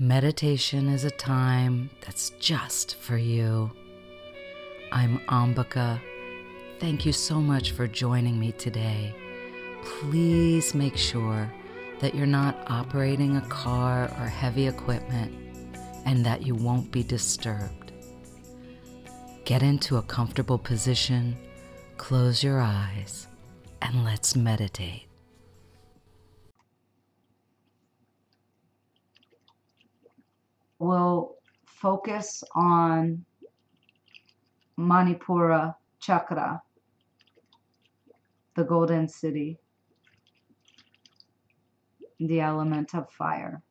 Meditation is a time that's just for you. I'm Ambika. Thank you so much for joining me today. Please make sure that you're not operating a car or heavy equipment and that you won't be disturbed. Get into a comfortable position, close your eyes, and let's meditate. We'll focus on Manipura chakra, the golden city, the element of fire.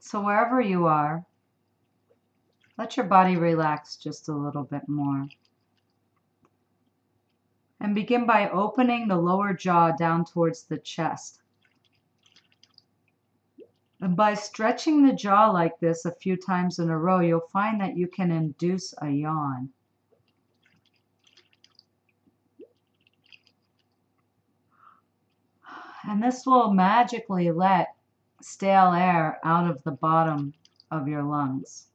So, wherever you are, let your body relax just a little bit more. And begin by opening the lower jaw down towards the chest. And by stretching the jaw like this a few times in a row, you'll find that you can induce a yawn. And this will magically let stale air out of the bottom of your lungs.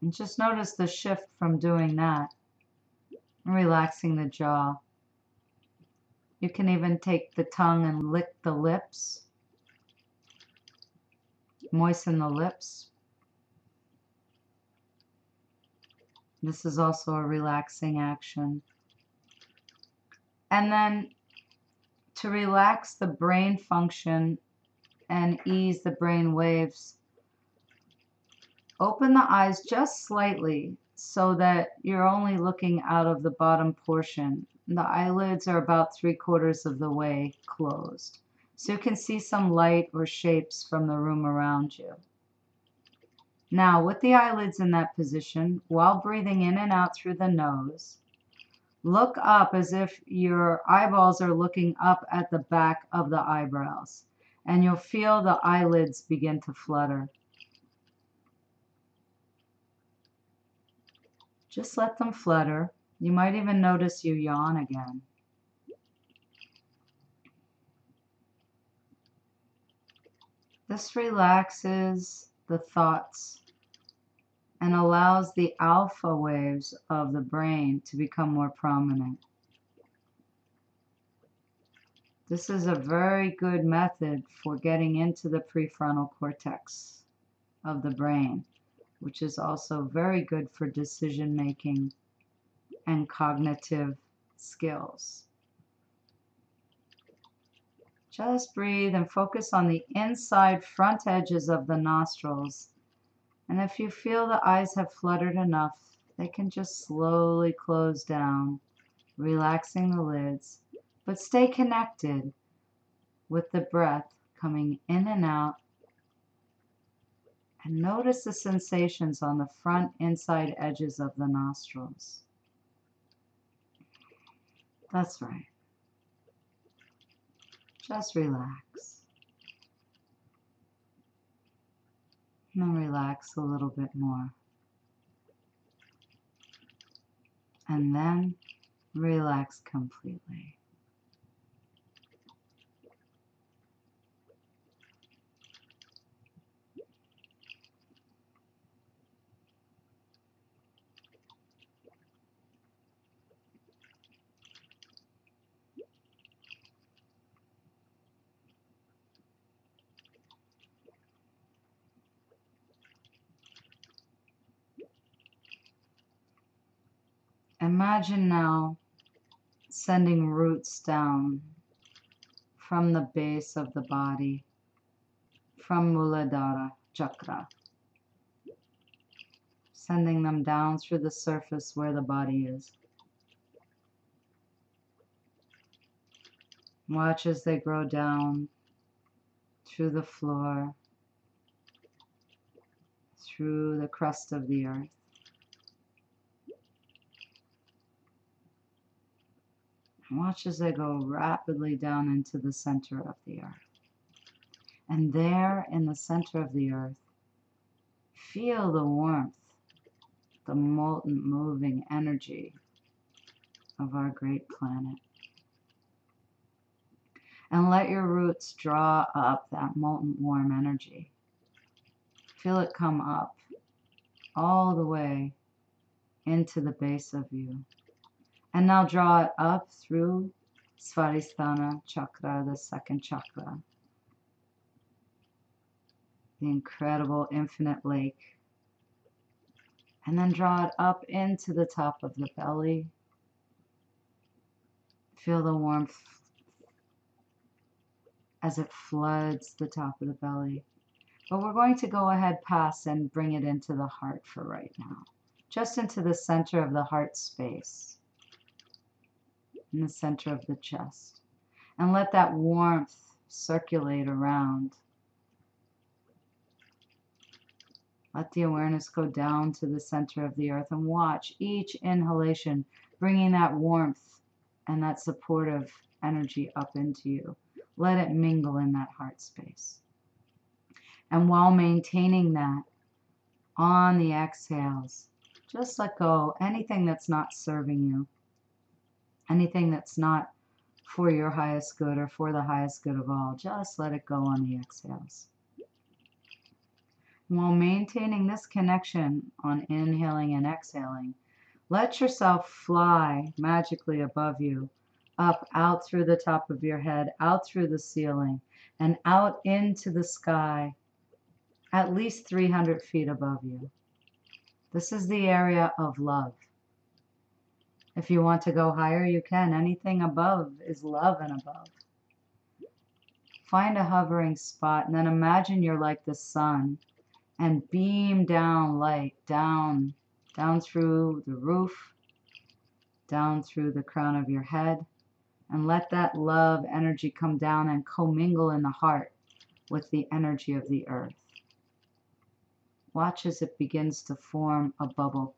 And just notice the shift from doing that, relaxing the jaw. You can even take the tongue and lick the lips, moisten the lips. This is also a relaxing action. And then to relax the brain function and ease the brain waves, open the eyes just slightly so that you're only looking out of the bottom portion the eyelids are about three quarters of the way closed. So you can see some light or shapes from the room around you. Now, with the eyelids in that position, while breathing in and out through the nose, look up as if your eyeballs are looking up at the back of the eyebrows, and you'll feel the eyelids begin to flutter. Just let them flutter you might even notice you yawn again. This relaxes the thoughts and allows the alpha waves of the brain to become more prominent. This is a very good method for getting into the prefrontal cortex of the brain, which is also very good for decision making and cognitive skills. Just breathe and focus on the inside front edges of the nostrils. And if you feel the eyes have fluttered enough, they can just slowly close down, relaxing the lids, but stay connected with the breath coming in and out. And notice the sensations on the front inside edges of the nostrils. That's right. Just relax. And relax a little bit more. And then relax completely. Imagine now sending roots down from the base of the body, from Muladhara chakra, sending them down through the surface where the body is. Watch as they grow down through the floor, through the crust of the earth. Watch as they go rapidly down into the center of the earth. And there in the center of the earth, feel the warmth, the molten moving energy of our great planet. And let your roots draw up that molten warm energy. Feel it come up all the way into the base of you. And now draw it up through Svadhisthana chakra, the second chakra. The incredible infinite lake. And then draw it up into the top of the belly. Feel the warmth as it floods the top of the belly. But we're going to go ahead past and bring it into the heart for right now. Just into the center of the heart space. In the center of the chest. And let that warmth circulate around. Let the awareness go down to the center of the earth and watch each inhalation bringing that warmth and that supportive energy up into you. Let it mingle in that heart space. And while maintaining that on the exhales, just let go anything that's not serving you, anything that's not for your highest good or for the highest good of all. Just let it go on the exhales. While maintaining this connection on inhaling and exhaling, let yourself fly magically above you, up, out through the top of your head, out through the ceiling, and out into the sky at least 300 feet above you. This is the area of love. If you want to go higher, you can. Anything above is love and above. Find a hovering spot and then imagine you're like the sun and beam down light, down, down through the roof, down through the crown of your head, and let that love energy come down and commingle in the heart with the energy of the earth. Watch as it begins to form a bubble.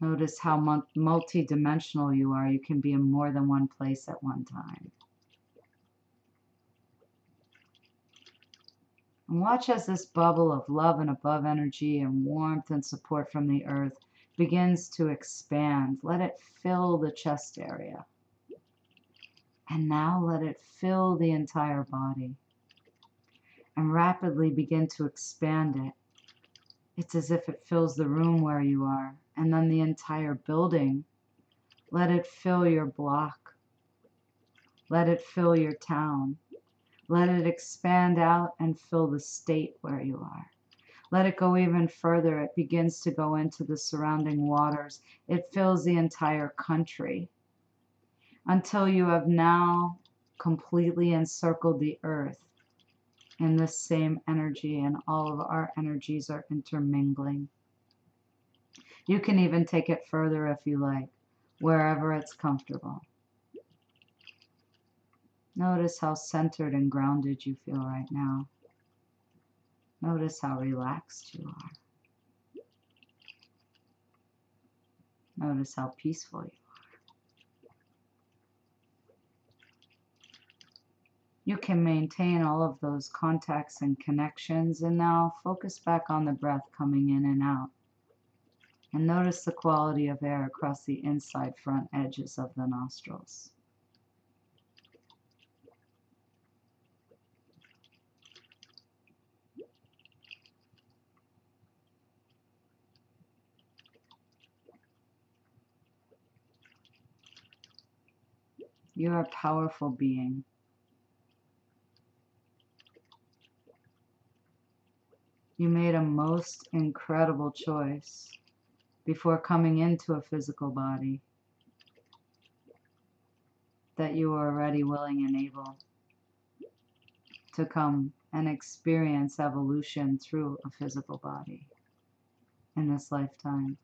Notice how multi-dimensional you are. You can be in more than one place at one time. And watch as this bubble of love and above energy and warmth and support from the earth begins to expand. Let it fill the chest area. And now let it fill the entire body and rapidly begin to expand it. It's as if it fills the room where you are, and then the entire building. Let it fill your block. Let it fill your town. Let it expand out and fill the state where you are. Let it go even further. It begins to go into the surrounding waters. It fills the entire country until you have now completely encircled the earth in this same energy, and all of our energies are intermingling. You can even take it further if you like, wherever it's comfortable. Notice how centered and grounded you feel right now. Notice how relaxed you are. Notice how peaceful you are. you can maintain all of those contacts and connections and now focus back on the breath coming in and out. And notice the quality of air across the inside front edges of the nostrils. You are a powerful being. You made a most incredible choice before coming into a physical body that you are already willing and able to come and experience evolution through a physical body in this lifetime.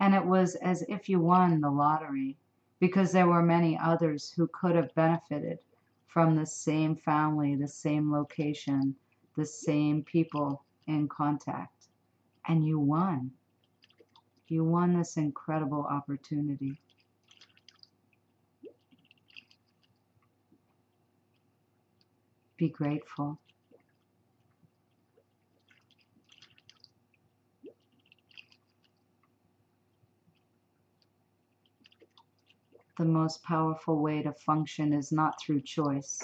And it was as if you won the lottery because there were many others who could have benefited from the same family, the same location, the same people in contact. And you won. You won this incredible opportunity. Be grateful. the most powerful way to function is not through choice,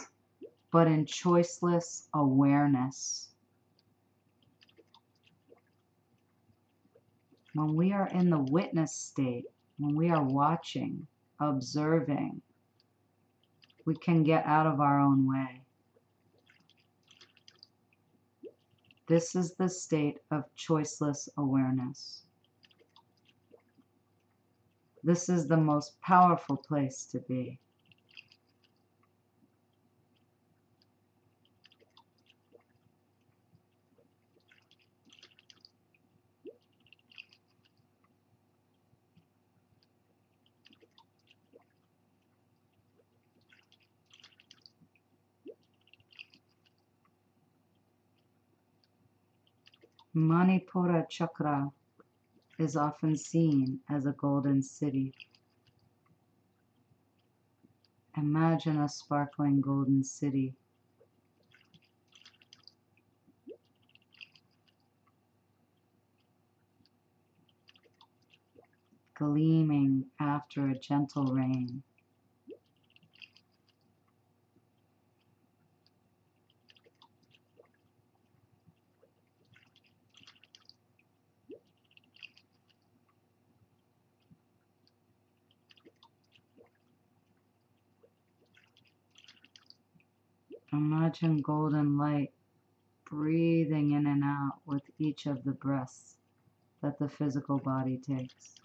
but in choiceless awareness. When we are in the witness state, when we are watching, observing, we can get out of our own way. This is the state of choiceless awareness. This is the most powerful place to be. Manipura Chakra is often seen as a golden city. Imagine a sparkling golden city. Gleaming after a gentle rain. Imagine golden light breathing in and out with each of the breaths that the physical body takes.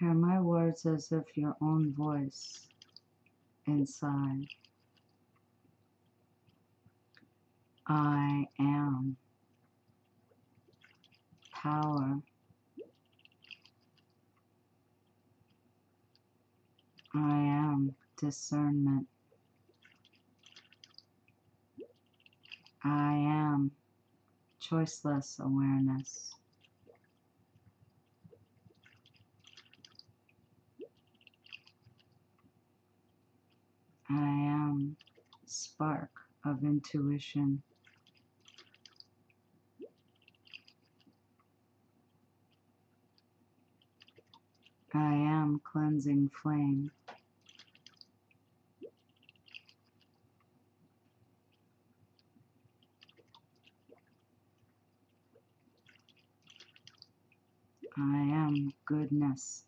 Hear my words as if your own voice inside. I am power. I am discernment. I am choiceless awareness. I am spark of intuition. I am cleansing flame. I am goodness.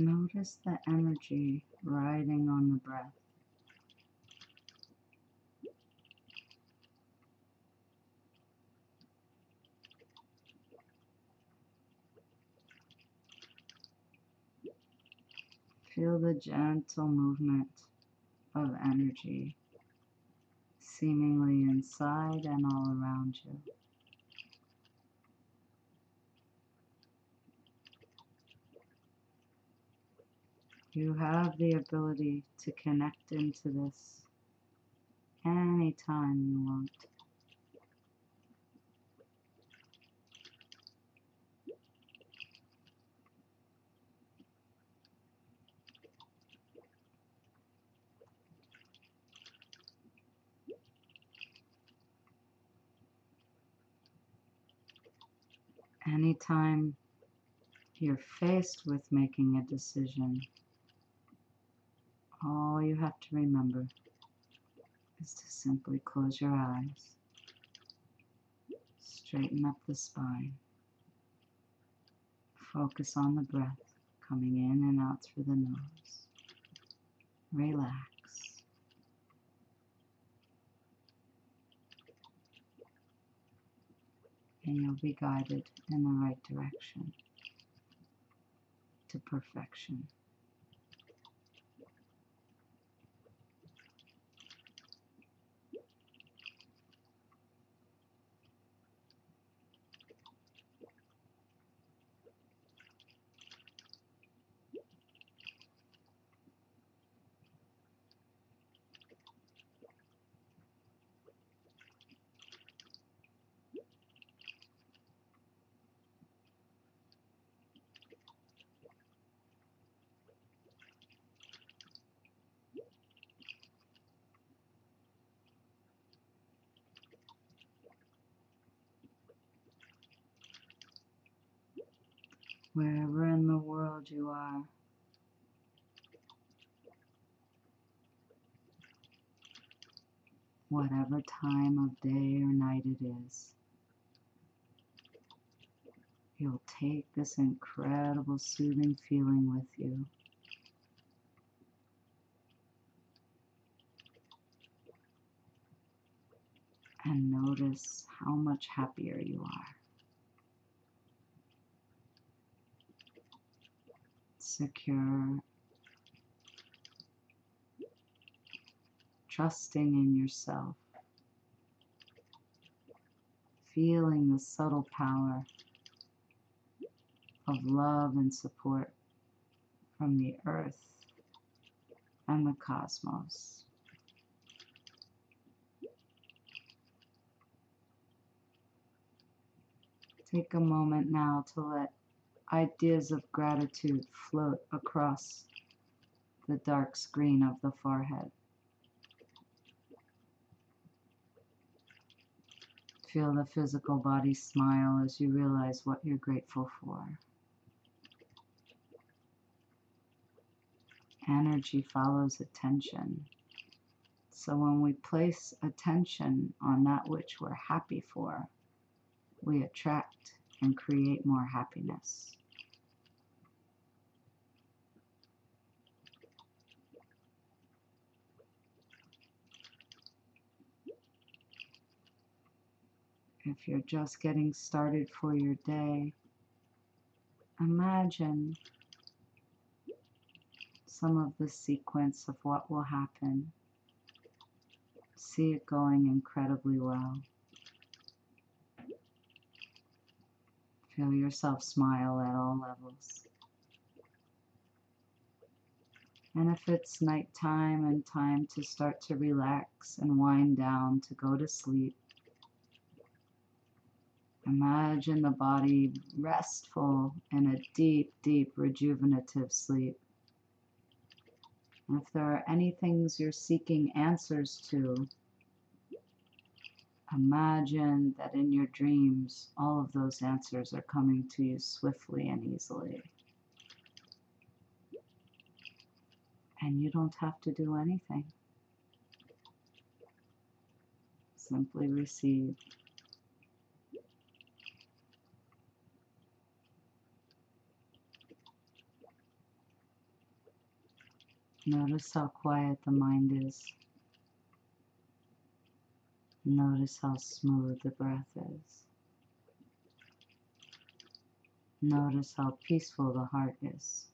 Notice the energy riding on the breath. Feel the gentle movement of energy seemingly inside and all around you. You have the ability to connect into this anytime you want. Anytime you're faced with making a decision, all you have to remember is to simply close your eyes, straighten up the spine, focus on the breath coming in and out through the nose. Relax. And you'll be guided in the right direction to perfection. Wherever in the world you are. Whatever time of day or night it is, you'll take this incredible soothing feeling with you. And notice how much happier you are. Secure, trusting in yourself, feeling the subtle power of love and support from the earth and the cosmos. Take a moment now to let ideas of gratitude float across the dark screen of the forehead. Feel the physical body smile as you realize what you're grateful for. Energy follows attention. So when we place attention on that which we're happy for, we attract and create more happiness. If you're just getting started for your day, imagine some of the sequence of what will happen. See it going incredibly well. Feel yourself smile at all levels. And if it's nighttime and time to start to relax and wind down to go to sleep, Imagine the body restful in a deep, deep rejuvenative sleep. And if there are any things you're seeking answers to, imagine that in your dreams, all of those answers are coming to you swiftly and easily. And you don't have to do anything. Simply receive. Notice how quiet the mind is. Notice how smooth the breath is. Notice how peaceful the heart is.